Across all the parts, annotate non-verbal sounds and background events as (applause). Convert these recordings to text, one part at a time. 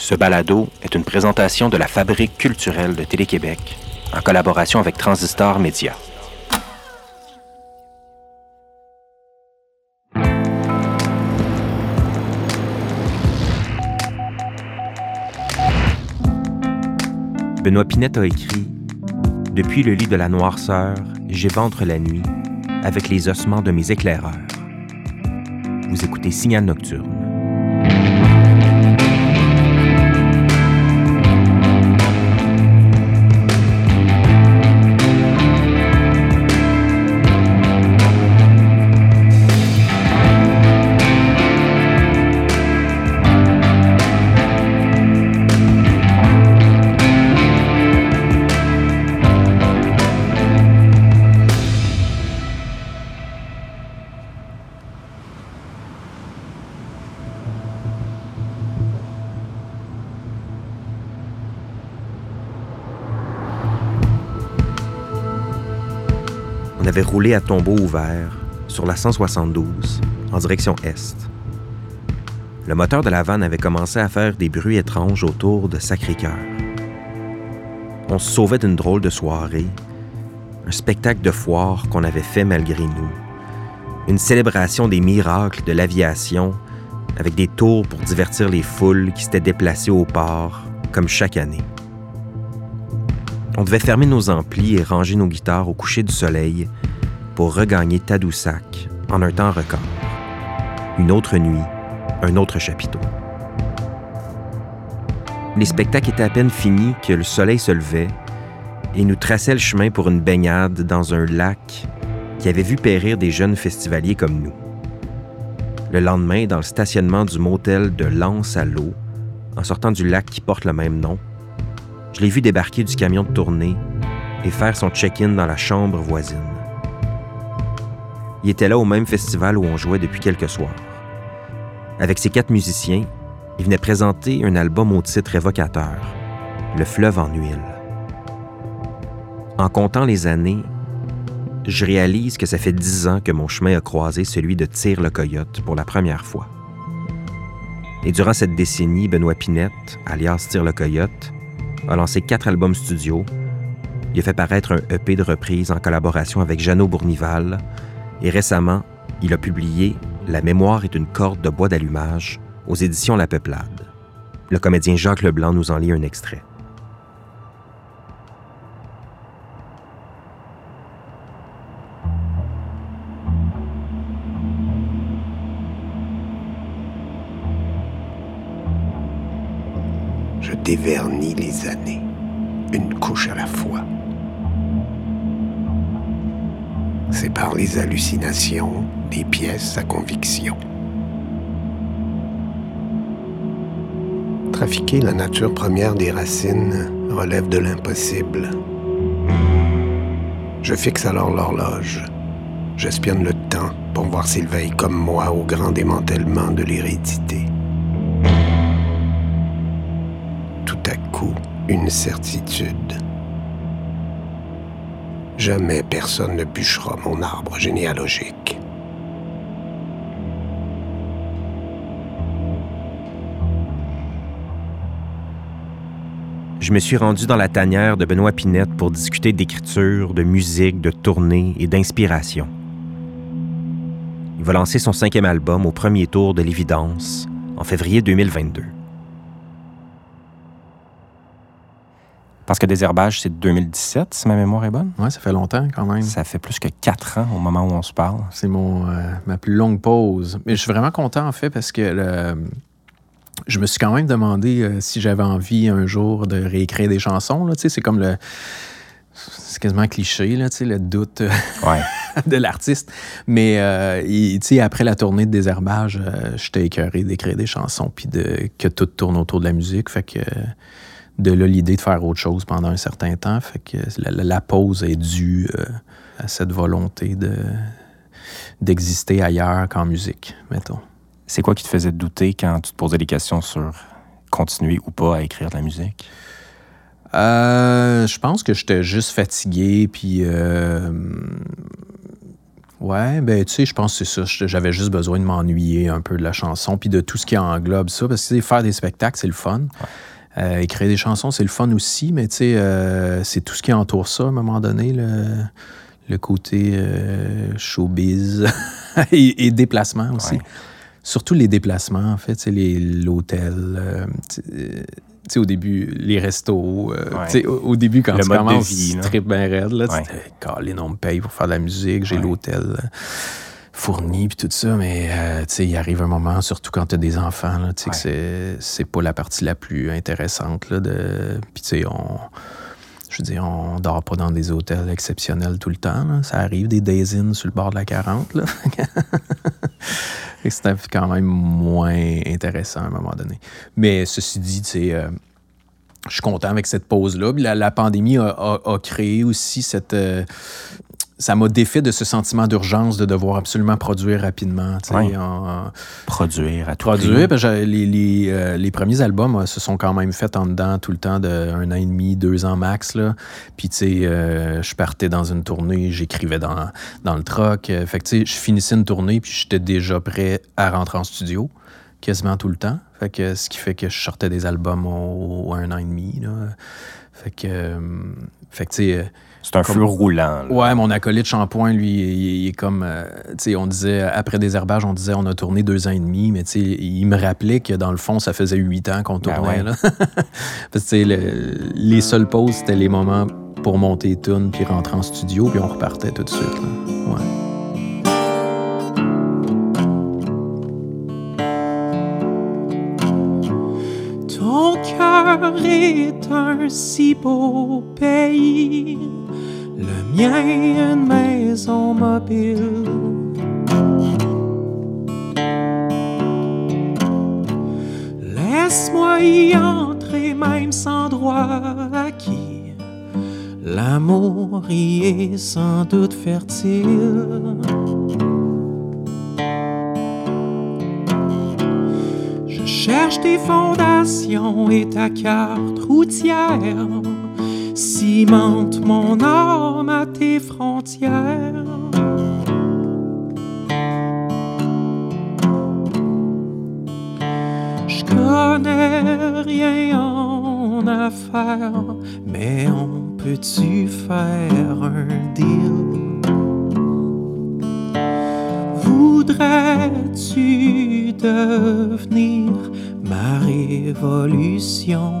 Ce balado est une présentation de la Fabrique culturelle de Télé-Québec en collaboration avec Transistor Média. Benoît Pinette a écrit Depuis le lit de la noirceur, j'éventre la nuit avec les ossements de mes éclaireurs. Vous écoutez Signal Nocturne. Roulé à tombeau ouvert sur la 172 en direction est. Le moteur de la vanne avait commencé à faire des bruits étranges autour de Sacré-Cœur. On se sauvait d'une drôle de soirée, un spectacle de foire qu'on avait fait malgré nous, une célébration des miracles de l'aviation avec des tours pour divertir les foules qui s'étaient déplacées au port, comme chaque année. On devait fermer nos amplis et ranger nos guitares au coucher du soleil pour regagner Tadoussac en un temps record. Une autre nuit, un autre chapiteau. Les spectacles étaient à peine finis que le soleil se levait et nous traçait le chemin pour une baignade dans un lac qui avait vu périr des jeunes festivaliers comme nous. Le lendemain, dans le stationnement du motel de Lance à l'eau, en sortant du lac qui porte le même nom, je l'ai vu débarquer du camion de tournée et faire son check-in dans la chambre voisine. Il était là au même festival où on jouait depuis quelques soirs. Avec ses quatre musiciens, il venait présenter un album au titre évocateur, Le fleuve en huile. En comptant les années, je réalise que ça fait dix ans que mon chemin a croisé celui de Tire le Coyote pour la première fois. Et durant cette décennie, Benoît Pinette, alias Tire le Coyote, a lancé quatre albums studio. Il a fait paraître un EP de reprise en collaboration avec Jeannot Bournival. Et récemment, il a publié La mémoire est une corde de bois d'allumage aux éditions La Peuplade. Le comédien Jacques Leblanc nous en lit un extrait. Je dévernis les années, une couche à la fois. C'est par les hallucinations des pièces à conviction. Trafiquer la nature première des racines relève de l'impossible. Je fixe alors l'horloge. J'espionne le temps pour voir s'il veille comme moi au grand démantèlement de l'hérédité. Tout à coup, une certitude. Jamais personne ne bûchera mon arbre généalogique. Je me suis rendu dans la tanière de Benoît Pinette pour discuter d'écriture, de musique, de tournée et d'inspiration. Il va lancer son cinquième album au premier tour de l'évidence en février 2022. Parce que Désherbage, c'est 2017, si ma mémoire est bonne. Ouais, ça fait longtemps quand même. Ça fait plus que quatre ans au moment où on se parle. C'est mon euh, ma plus longue pause. Mais je suis vraiment content en fait parce que le- je me suis quand même demandé euh, si j'avais envie un jour de réécrire des chansons. Là. Tu sais, C'est comme le. C'est quasiment cliché, là, tu sais, le doute euh, Ouais. (laughs) de l'artiste. Mais euh, sais, après la tournée de désherbage, euh, j'étais écœuré d'écrire des chansons puis de, que tout tourne autour de la musique. Fait que de là, l'idée de faire autre chose pendant un certain temps. Fait que la, pause est due euh, à cette volonté de d'exister ailleurs qu'en musique, mettons. C'est quoi qui te faisait douter quand tu te posais des questions sur continuer ou pas à écrire de la musique? Euh, je pense que j'étais juste fatigué, puis euh, Ouais, ben tu sais, je pense que c'est ça. J'avais juste besoin de m'ennuyer un peu de la chanson, puis de tout ce qui englobe ça, parce que faire des spectacles, c'est le fun. Euh, écrire des chansons, c'est le fun aussi, mais tu sais, euh, c'est tout ce qui entoure ça à un moment donné, le, le côté euh, showbiz (laughs) et, déplacement aussi. Surtout les déplacements, en fait, l'hôtel, sais, au début, les restos, euh, au, début, quand tu commences, tu trip bien raide, là, ouais. tu les noms me payent pour faire de la musique, j'ai l'hôtel. euh, fourni, puis tout ça, mais euh, tu sais, il arrive un moment, surtout quand tu as des enfants, là, tu sais, que c'est pas la partie la plus intéressante, là, de... Puis tu sais, on... Je veux dire, on dort pas dans des hôtels exceptionnels tout le temps. Là. Ça arrive des days in sur le bord de la 40. Là. (laughs) C'était quand même moins intéressant à un moment donné. Mais ceci dit, tu euh, je suis content avec cette pause-là. La, la, pandémie a, créé aussi cette, euh, ça m'a défait de ce sentiment d'urgence de devoir absolument produire rapidement. produire à tout Produire, les, euh, les, premiers albums euh, se sont quand même faits en dedans tout le temps d'un an et demi, deux ans max. Là. Puis, tu sais, euh, je partais dans une tournée, j'écrivais dans, dans le truck. fait que, tu sais, je finissais une tournée, puis j'étais déjà prêt à rentrer en studio quasiment tout le temps. Fait que, ce qui fait que je sortais des albums au, un an et demi. Là. Fait que, fait que tu sais c'est un feu roulant. Ouais, mon acolyte Shampoing, lui, il, est comme. Euh, tu sais, on disait, après des herbages, on disait on a tourné deux ans et demi, mais tu sais, il me rappelait que dans le fond, ça faisait huit ans qu'on ben tournait. là. (laughs) Parce que les seules pauses, c'était les moments pour monter tune puis rentrer en studio, puis on repartait tout de suite. Là. Ouais. Est un si beau pays le mien une maison mobile. Laisse-moi y entrer même sans droit acquis. L'amour y est sans doute fertile. Cherche tes fondations et ta carte routière cimente mon âme à tes frontières. Je connais rien en affaires, mais on peut-tu faire un deal? Voudrais-tu devenir ma révolution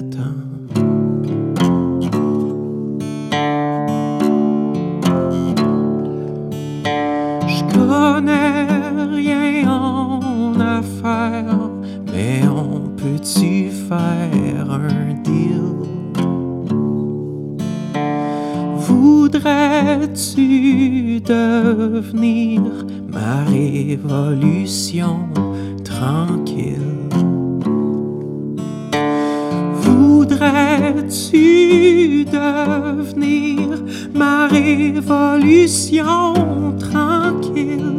Voudrais-tu devenir ma révolution? Tranquille?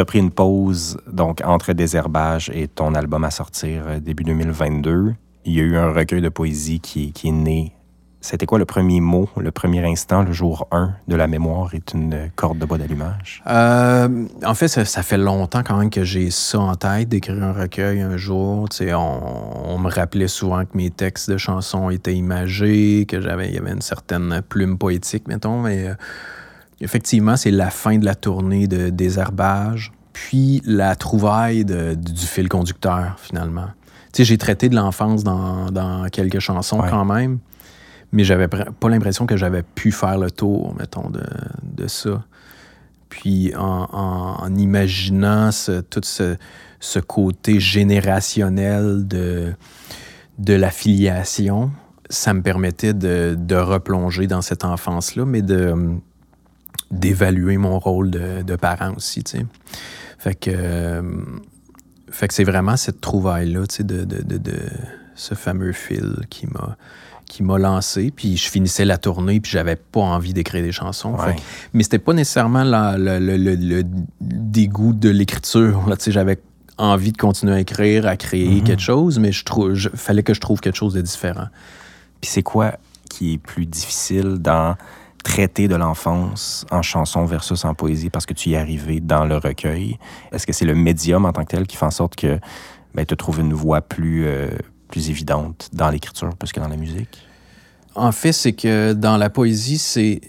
Tu as pris une pause donc entre Désherbage et ton album à sortir euh, début 2022. Il y a eu un recueil de poésie qui, est né c'était quoi le premier mot, le premier instant, le jour 1 de la mémoire est une corde de bois d'allumage? Euh, en fait, ça, fait longtemps quand même que j'ai ça en tête, d'écrire un recueil un jour. On, on, me rappelait souvent que mes textes de chansons étaient imagés, que j'avais, y avait une certaine plume poétique, mettons, euh, effectivement, c'est la fin de la tournée de désherbage, puis la trouvaille du fil conducteur, finalement. j'ai traité de l'enfance dans, dans, quelques chansons quand même mais j'avais pas l'impression que j'avais pu faire le tour, mettons, de, de ça. Puis en, en, imaginant ce, tout ce, ce, côté générationnel de, de la filiation, ça me permettait de, de replonger dans cette enfance-là, mais de d'évaluer mon rôle de, de, parent aussi, tu sais. Fait que, fait que c'est vraiment cette trouvaille-là, tu sais, de, de, de, ce fameux fil qui m'a qui m'a lancé, puis je finissais la tournée, puis j'avais pas envie d'écrire des chansons. Mais ce mais c'était pas nécessairement le, dégoût de l'écriture. J'avais envie de continuer à écrire, à créer mm-hmm. quelque chose, mais je trouve, fallait que je trouve quelque chose de différent. Puis c'est quoi qui est plus difficile dans traiter de l'enfance en chanson versus en poésie parce que tu y es arrivé dans le recueil? Est-ce que c'est le médium en tant que tel qui fait en sorte que ben, tu trouves une voix plus, euh, plus évidente dans l'écriture plus que dans la musique? En fait, c'est que dans la poésie, c'est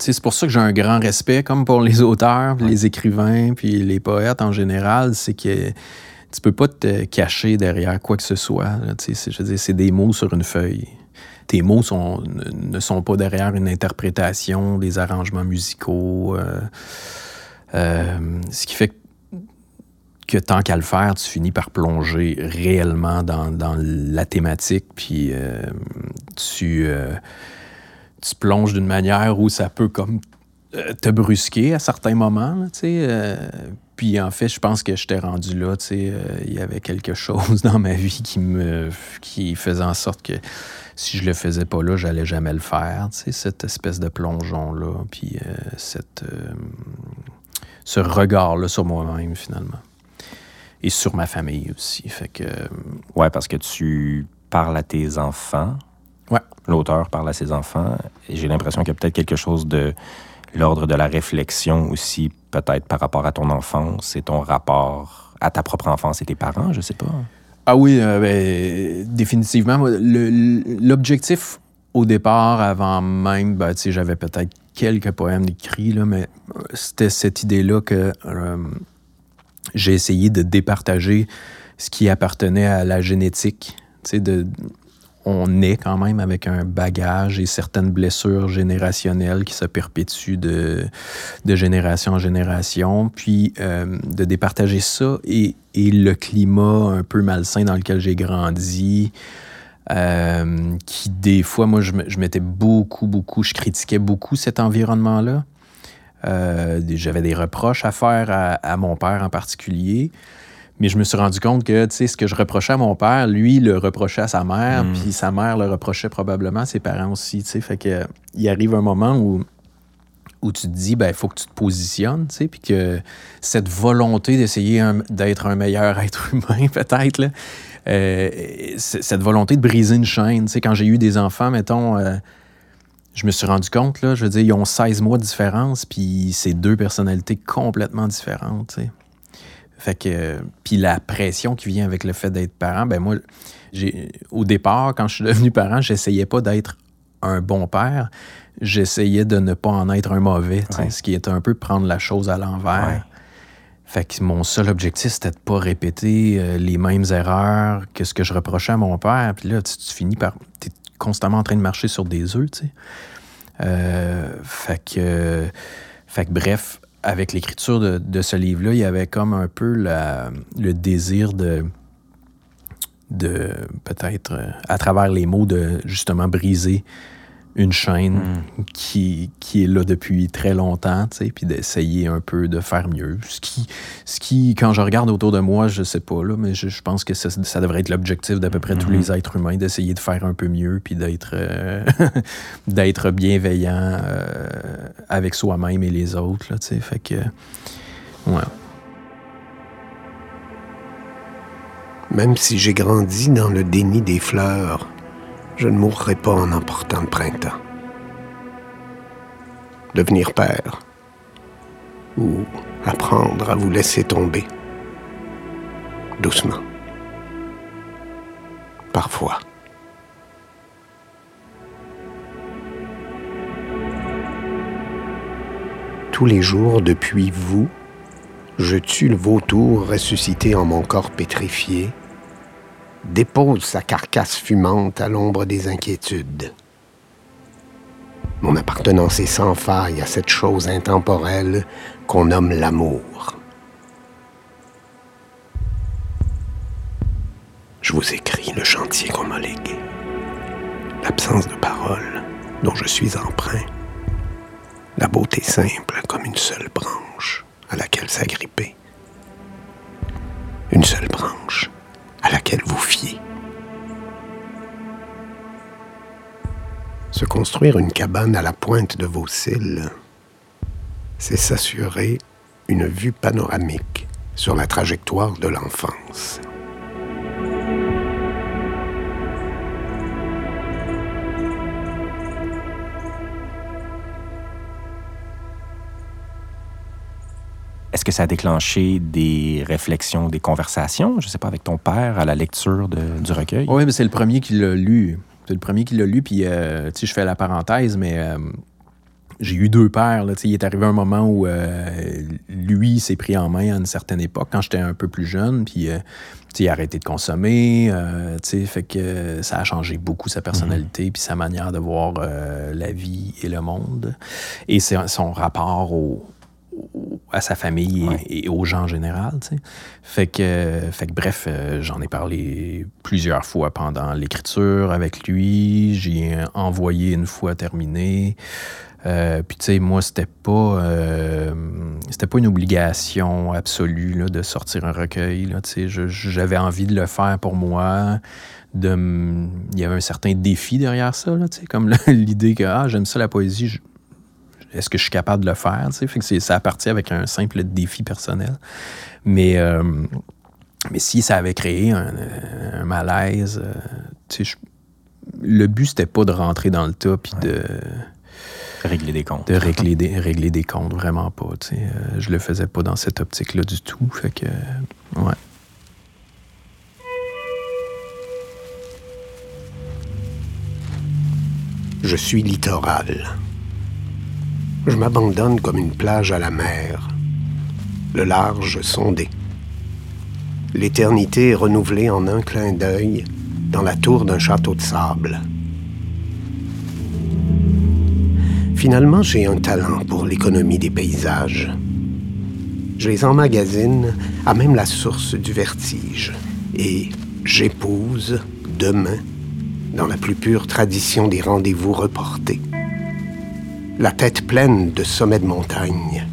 c'est pour ça que j'ai un grand respect, comme pour les auteurs, les écrivains, puis les poètes en général, c'est que tu peux pas te cacher derrière quoi que ce soit. je veux dire, c'est des mots sur une feuille. Tes mots sont, ne sont pas derrière une interprétation, des arrangements musicaux. Euh, euh, ce qui fait que tant qu'à le faire, tu finis par plonger réellement dans, la thématique, puis euh, tu, plonges d'une manière où ça peut comme te brusquer à certains moments. Puis en fait, je pense que je t'ai rendu là, tu sais. Il y avait quelque (laughs) chose dans ma vie qui me qui faisait en sorte que si je le faisais pas là, j'allais jamais le faire, tu sais, cette espèce de plongeon-là, puis cette, ce regard-là sur moi-même, finalement et sur ma famille aussi. Fait que... Euh, ouais, parce que tu parles à tes enfants. Ouais. L'auteur parle à ses enfants. Et j'ai l'impression qu'il y a peut-être quelque chose de l'ordre de la réflexion aussi, peut-être par rapport à ton enfance et ton rapport à ta propre enfance et tes parents, je sais pas. Ah oui, euh, ben, définitivement. L'objectif au départ, avant même, ben, j'avais peut-être quelques poèmes écrits, là, mais euh, c'était cette idée-là que j'ai essayé de départager ce qui appartenait à la génétique. De, on est quand même avec un bagage et certaines blessures générationnelles qui se perpétuent de, de génération en génération, puis euh, de départager ça et, et, le climat un peu malsain dans lequel j'ai grandi, euh, qui des fois, moi, je, mettais beaucoup, beaucoup, je critiquais beaucoup cet environnement-là. Euh, j'avais des reproches à faire à, mon père en particulier. Mais je me suis rendu compte que, tu sais, ce que je reprochais à mon père, lui, le reprochait à sa mère, hmm. puis sa mère le reprochait probablement à ses parents aussi, tu sais. Fait que, il arrive un moment où, où tu te dis, ben, il faut que tu te positionnes, tu sais, puis que cette volonté d'essayer d'être un meilleur être (laughs) humain, peut-être, euh, cette volonté de briser une chaîne, tu sais, quand j'ai eu des enfants, mettons, euh, je me suis rendu compte, là, je veux dire, ils ont 16 mois de différence, puis c'est deux personnalités complètement différentes, tu Fait que, puis la pression qui vient avec le fait d'être parent, ben moi, j'ai, au départ, quand je suis devenu parent, j'essayais pas d'être un bon père, j'essayais de ne pas en être un mauvais, ce qui est un peu prendre la chose à l'envers. Fait que mon seul objectif, c'était de pas répéter euh, les mêmes erreurs que ce que je reprochais à mon père. Puis là, tu, finis par constamment en train de marcher sur des œufs, tu sais. Euh, fait que, fait que, bref, avec l'écriture de, ce livre-là, il y avait comme un peu le désir de, de peut-être, euh, à travers les mots, de justement briser une chaîne hmm. qui, qui est là depuis très longtemps, tu sais, puis d'essayer un peu de faire mieux. Ce qui, ce qui, quand je regarde autour de moi, je sais pas, là, mais je, je pense que ça, ça, devrait être l'objectif d'à peu près tous les hmm. êtres humains, d'essayer de faire un peu mieux, puis d'être euh, (laughs) d'être bienveillant euh, avec soi-même et les autres, là, tu sais, fait que, ouais. Même si j'ai grandi dans le déni des fleurs, je ne mourrai pas en emportant le printemps. Devenir père ou apprendre à vous laisser tomber doucement. Parfois. Tous les jours depuis vous, je tue le vautour ressuscité en mon corps pétrifié, dépose sa carcasse fumante à l'ombre des inquiétudes. Mon appartenance est sans faille à cette chose intemporelle qu'on nomme l'amour. Je vous écris le chantier qu'on m'a légué, l'absence de parole dont je suis emprunt, la beauté simple comme une seule branche à laquelle s'agripper, une seule branche à laquelle vous fiez. Se construire une cabane à la pointe de vos cils, c'est s'assurer une vue panoramique sur la trajectoire de l'enfance. Est-ce que ça a déclenché des réflexions, des conversations, je ne sais pas, avec ton père à la lecture du recueil? Oui, mais c'est le premier qui l'a lu. C'est le premier qui l'a lu, puis euh, sais, je fais la parenthèse, mais euh, j'ai eu deux pères. Là, il est arrivé un moment où euh, lui s'est pris en main à une certaine époque, quand j'étais un peu plus jeune, puis il a arrêté de consommer. fait que ça a changé beaucoup sa personnalité, puis sa manière de voir la vie et le monde. Et son rapport au, à sa famille et, aux gens en général. Fait que, fait que bref, euh, j'en ai parlé plusieurs fois pendant l'écriture avec lui. J'ai envoyé une fois terminé. Euh, puis tu sais, moi, c'était pas, euh, c'était pas une obligation absolue là, de sortir un recueil. Là, j'avais envie de le faire pour moi. De, il y avait un certain défi derrière ça, là, comme (laughs) l'idée que ah, j'aime ça la poésie, est-ce que je suis capable de le faire? Fait que ça parti avec un simple défi personnel. Mais, euh, mais si ça avait créé un, malaise, euh, le but, c'était pas de rentrer dans le tas puis de. Régler des comptes. De régler des, régler des comptes, vraiment pas. Euh, je le faisais pas dans cette optique-là du tout. Fait que. Ouais. Je suis littoral. Je m'abandonne comme une plage à la mer, le large sondé. L'éternité est renouvelée en un clin d'œil dans la tour d'un château de sable. Finalement, j'ai un talent pour l'économie des paysages. Je les emmagasine à même la source du vertige et j'épouse demain dans la plus pure tradition des rendez-vous reportés la tête pleine de sommets de montagne.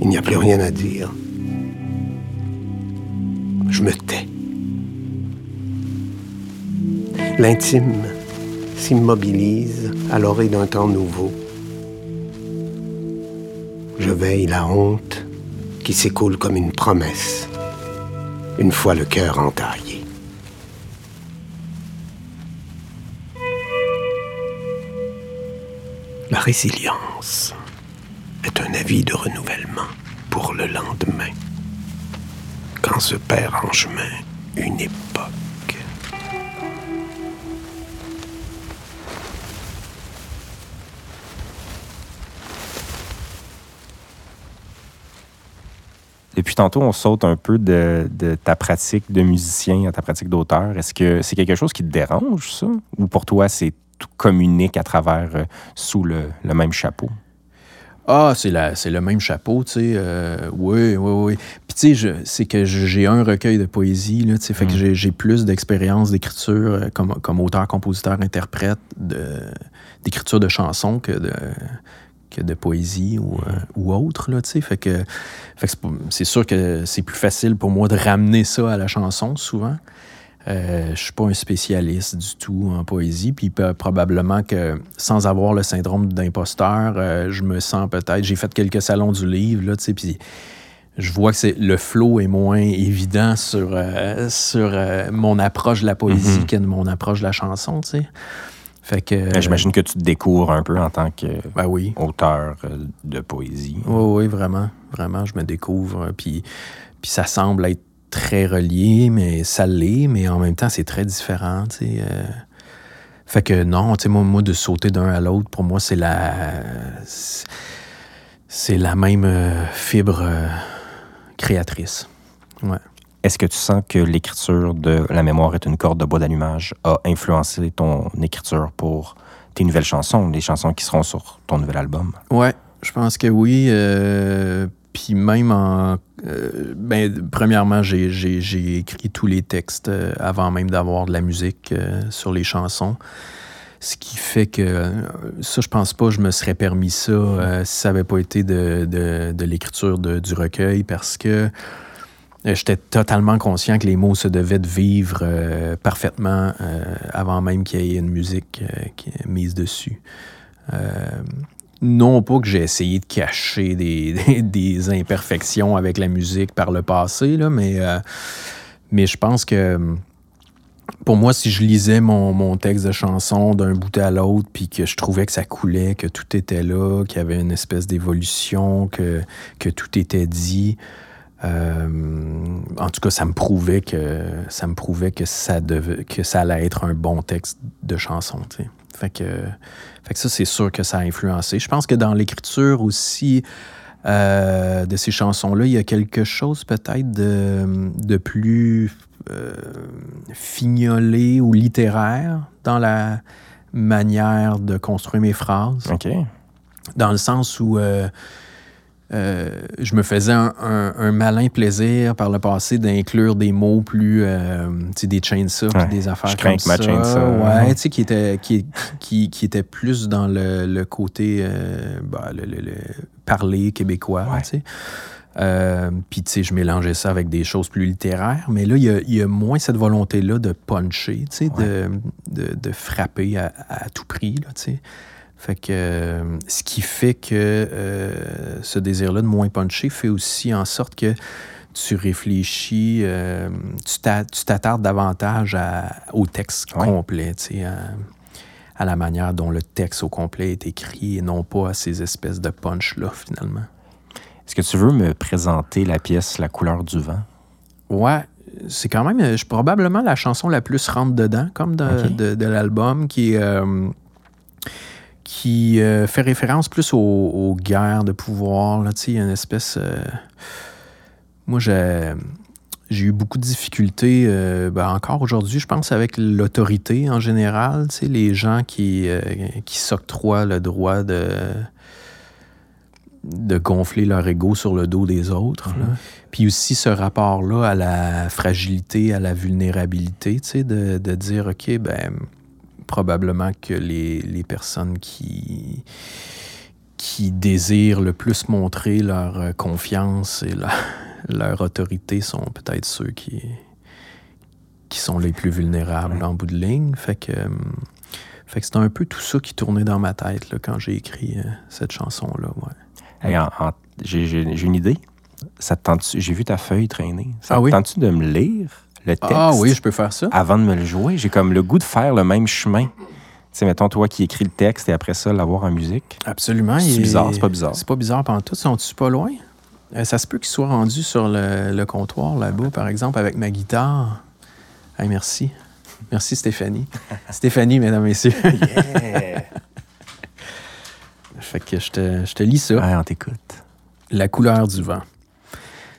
Il n'y a plus rien à dire. Je me tais. L'intime s'immobilise à l'oreille d'un temps nouveau. Je veille la honte qui s'écoule comme une promesse une fois le cœur entaillé. La résilience est un avis de renouvellement pour le lendemain, quand se perd en chemin une époque. Tantôt, on saute un peu de, ta pratique de musicien à ta pratique d'auteur. Est-ce que c'est quelque chose qui te dérange, ça? Ou pour toi, c'est tout communique à travers, euh, sous le, même chapeau? Ah, c'est, c'est le même chapeau, tu sais. Euh, oui, oui, oui. Puis, tu sais, c'est que j'ai un recueil de poésie, là, tu sais. Fait que mm. j'ai, plus d'expérience d'écriture euh, comme, comme auteur, compositeur, interprète, d'écriture de chansons que de, de poésie ou, euh, ou autre. Là, fait que, fait que c'est sûr que c'est plus facile pour moi de ramener ça à la chanson souvent. Euh, je suis pas un spécialiste du tout en poésie, puis probablement que sans avoir le syndrome d'imposteur, euh, je me sens peut-être. J'ai fait quelques salons du livre, là, tu sais, puis je vois que c'est le flow est moins évident sur, euh, sur mon approche de la poésie Mhm. que de mon approche de la chanson, tu sais. Fait que. Euh, J'imagine que tu te découvres un peu en tant qu'auteur Ben oui. euh, de poésie. Oui, oui, vraiment. Vraiment, je me découvre. euh, Puis, puis ça semble être très relié, mais ça l'est, mais en même temps, c'est très différent, euh. Fait que non, moi, moi, de sauter d'un à l'autre, pour moi, c'est la... c'est- la même fibre créatrice. Ouais. Est-ce que tu sens que l'écriture de La mémoire est une corde de bois d'allumage a influencé ton écriture pour tes nouvelles chansons, les chansons qui seront sur ton nouvel album? Ouais, je pense que oui. euh, Puis même en. euh, ben, premièrement, j'ai- écrit tous les textes euh, avant même d'avoir de la musique sur les chansons. Ce qui fait que ça, je pense pas, je me serais permis ça si ça n'avait pas été de, de- l'écriture du recueil parce que j'étais totalement conscient que les mots se devaient de vivre euh, parfaitement euh, avant même qu'il y ait une musique euh, mise dessus. Euh, non pas que j'ai essayé de cacher (laughs) des, imperfections avec la musique par le passé, là, mais, euh, mais je pense que pour moi, si je lisais mon, mon texte de chanson d'un bout à l'autre, puis que je trouvais que ça coulait, que tout était là, qu'il y avait une espèce d'évolution, que, que tout était dit, euh, en tout cas, ça me prouvait que ça me prouvait que ça devait, que ça allait être un bon texte de chanson. Fait que, fait que ça, c'est sûr que ça a influencé. Je pense que dans l'écriture aussi euh, de ces chansons-là, il y a quelque chose peut-être de, de plus euh, fignolé ou littéraire dans la manière de construire mes phrases OK. dans le sens où euh, je me faisais un, un- un malin plaisir par le passé d'inclure des mots plus, euh, tu sais, des chainsaws, Ouais. des affaires Je comme ça. Ouais, tu sais, qui était, qui, qui, qui était plus dans le, le côté, euh, bah, le, le- le parler québécois, Ouais. tu sais. Euh, Puis, tu sais, je mélangeais ça avec des choses plus littéraires. Mais là, il y a, il y a moins cette volonté-là de puncher, tu sais, de, de, de frapper à, à tout prix, tu sais. Fait que euh, ce qui fait que euh, ce désir-là de moins puncher fait aussi en sorte que tu réfléchis, euh, tu t'a- tu t'attardes davantage à- au texte complet, tu sais, à, à la manière dont le texte au complet est écrit et non pas à ces espèces de punch-là, finalement. Est-ce que tu veux me présenter la pièce La couleur du vent? Ouais, c'est quand même je- probablement la chanson la plus rentre dedans, comme de, de- de l'album, qui, est, qui euh, fait référence plus aux, aux guerres de pouvoir. Là, tu sais, il y a une espèce. euh, Moi, j'ai. J'ai eu beaucoup de difficultés, euh, ben, encore aujourd'hui, je pense, avec l'autorité en général. Tu sais, les gens qui, qui s'octroient le droit de, de gonfler leur ego sur le dos des autres. là. Puis aussi ce rapport-là à la fragilité, à la vulnérabilité, tu sais, de, de dire, OK, ben, probablement que les, les personnes qui, qui désirent le plus montrer leur euh, confiance et leur, (laughs) leur autorité sont peut-être ceux qui, qui sont les plus vulnérables en bout de ligne. Fait que, euh, fait que c'est un peu tout ça qui tournait dans ma tête là, quand j'ai écrit euh, cette chanson-là. Ouais. J'ai une idée. Ça J'ai vu ta feuille traîner. Ça Ah te oui? tente-tu de me lire? Le texte Ah oui, je peux faire ça. avant de me le jouer? J'ai comme le goût de faire le même chemin. Tu sais, mettons, toi qui écris le texte et après ça, l'avoir en musique. Absolument. C'est bizarre, c'est pas bizarre. C'est pas bizarre pendant tout. Sont-ils pas loin? Euh, ça se peut qu'ils soient rendus sur le, le comptoir là-bas, par exemple, avec ma guitare. Hey, merci. Merci, Stéphanie. (laughs) Stéphanie, mesdames, messieurs. (laughs) fait que je te, je te lis ça. Ouais, on t'écoute. La couleur du vent.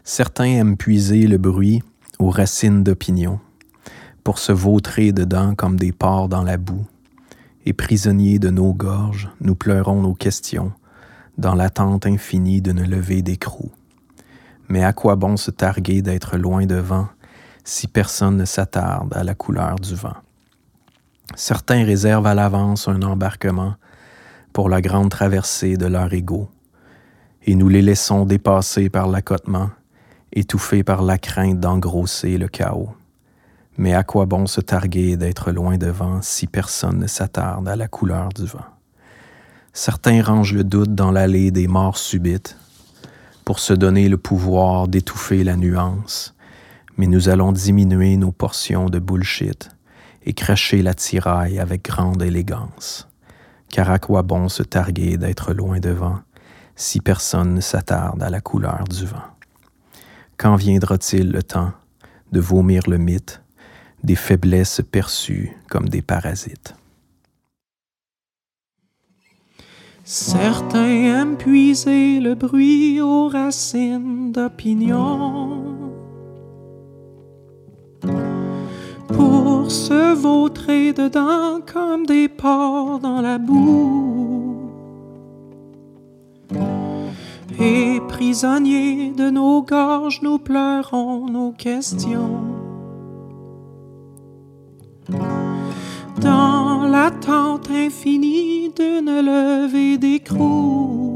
Certains aiment puiser le bruit aux racines d'opinion, pour se vautrer dedans comme des porcs dans la boue. Et prisonniers de nos gorges, nous pleurons nos questions, dans l'attente infinie d'une levée d'écrou. Mais à quoi bon se targuer d'être loin devant si personne ne s'attarde à la couleur du vent? Certains réservent à l'avance un embarquement pour la grande traversée de leur ego et nous les laissons dépasser par l'accotement, étouffés par la crainte d'engrosser le chaos. Mais à quoi bon se targuer d'être loin devant si personne ne s'attarde à la couleur du vent? Certains rangent le doute dans l'allée des morts subites pour se donner le pouvoir d'étouffer la nuance, mais nous allons diminuer nos portions de bullshit et cracher la tiraille avec grande élégance. Car à quoi bon se targuer d'être loin devant si personne ne s'attarde à la couleur du vent? Quand viendra-t-il le temps de vomir le mythe des faiblesses perçues comme des parasites? Certains aiment puiser le bruit aux racines d'opinion pour se vautrer dedans comme des porcs dans la boue. Et prisonniers de nos gorges, nous pleurons nos questions. Dans l'attente infinie d'une levée d'écrou.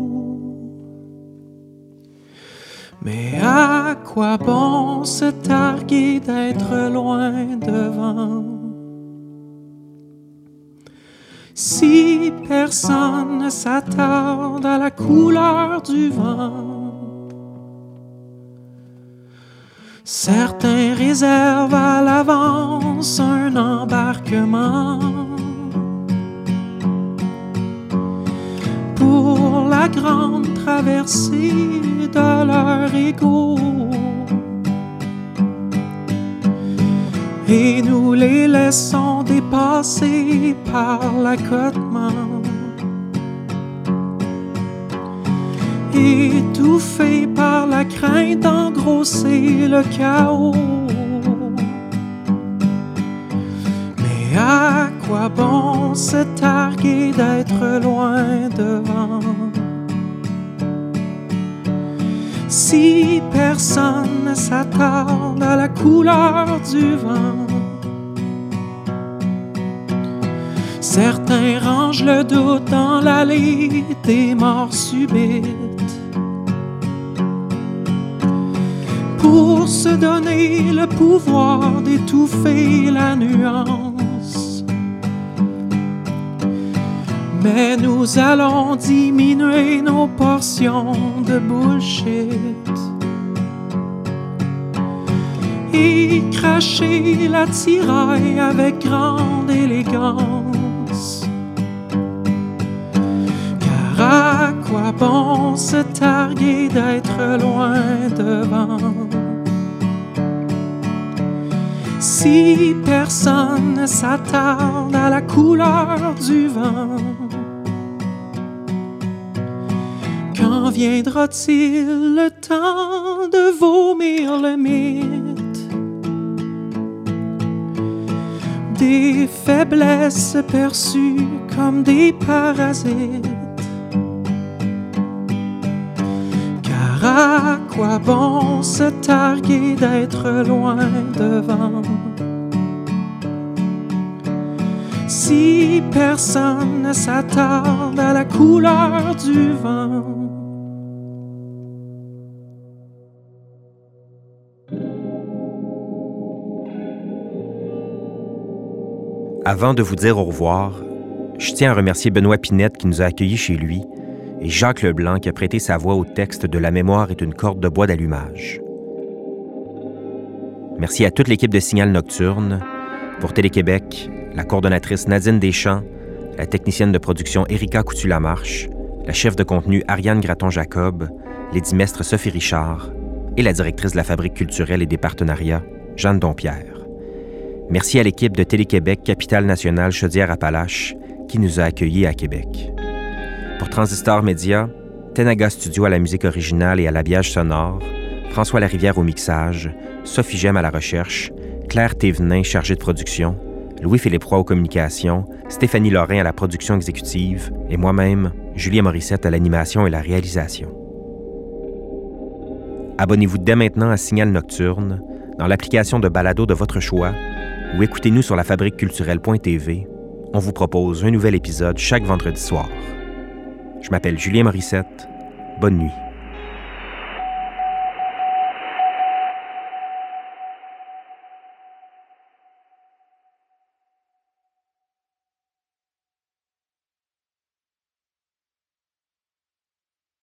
Mais à quoi bon se targuer d'être loin devant Si personne ne s'attarde à la couleur du vent Certains réservent à l'avance un embarquement pour la grande traversée de leur ego. Et nous les laissons dépasser par l'accotement. Étouffés par la crainte d'engrosser le chaos. Mais à quoi bon se targuer d'être loin devant? Si personne ne s'attarde à la couleur du vent, certains rangent le doute dans l'allée des morts subites. Pour se donner le pouvoir d'étouffer la nuance. Mais nous allons diminuer nos portions de bullshit et cracher la tiraille avec grande élégance. Car à quoi bon se targuer d'être loin devant si personne ne s'attarde à la couleur du vent? Quand viendra-t-il le temps de vomir le mythe des faiblesses perçues comme des parasites? Car à quoi bon se targuer d'être loin devant? Si personne ne s'attarde à la couleur du vent? Avant de vous dire au revoir, je tiens à remercier Benoît Pinette qui nous a accueillis chez lui et Jacques Leblanc qui a prêté sa voix au texte de La mémoire est une corde de bois d'allumage. Merci à toute l'équipe de Signal Nocturne, pour Télé-Québec, la coordonnatrice Nadine Deschamps, la technicienne de production Erika Coutu-Lamarche, la chef de contenu Ariane Graton-Jacob, l'édimestre Sophie Richard et la directrice de la Fabrique culturelle et des partenariats, Jeanne Dompierre. Merci à l'équipe de Télé-Québec Capitale Nationale Chaudière-Appalaches qui nous a accueillis à Québec. Pour Transistor Média, Tenaga Studio à la musique originale et à l'habillage sonore, François Larivière au mixage, Sophie Gem à la recherche, Claire Thévenin chargée de production, Louis-Philippe Roy aux communications, Stéphanie Lorrain à la production exécutive et moi-même, Julien Morissette à l'animation et la réalisation. Abonnez-vous dès maintenant à Signal Nocturne dans l'application de balado de votre choix ou écoutez-nous sur la fabriqueculturelle.tv. On vous propose un nouvel épisode chaque vendredi soir. Je m'appelle Julien Morissette. Bonne nuit.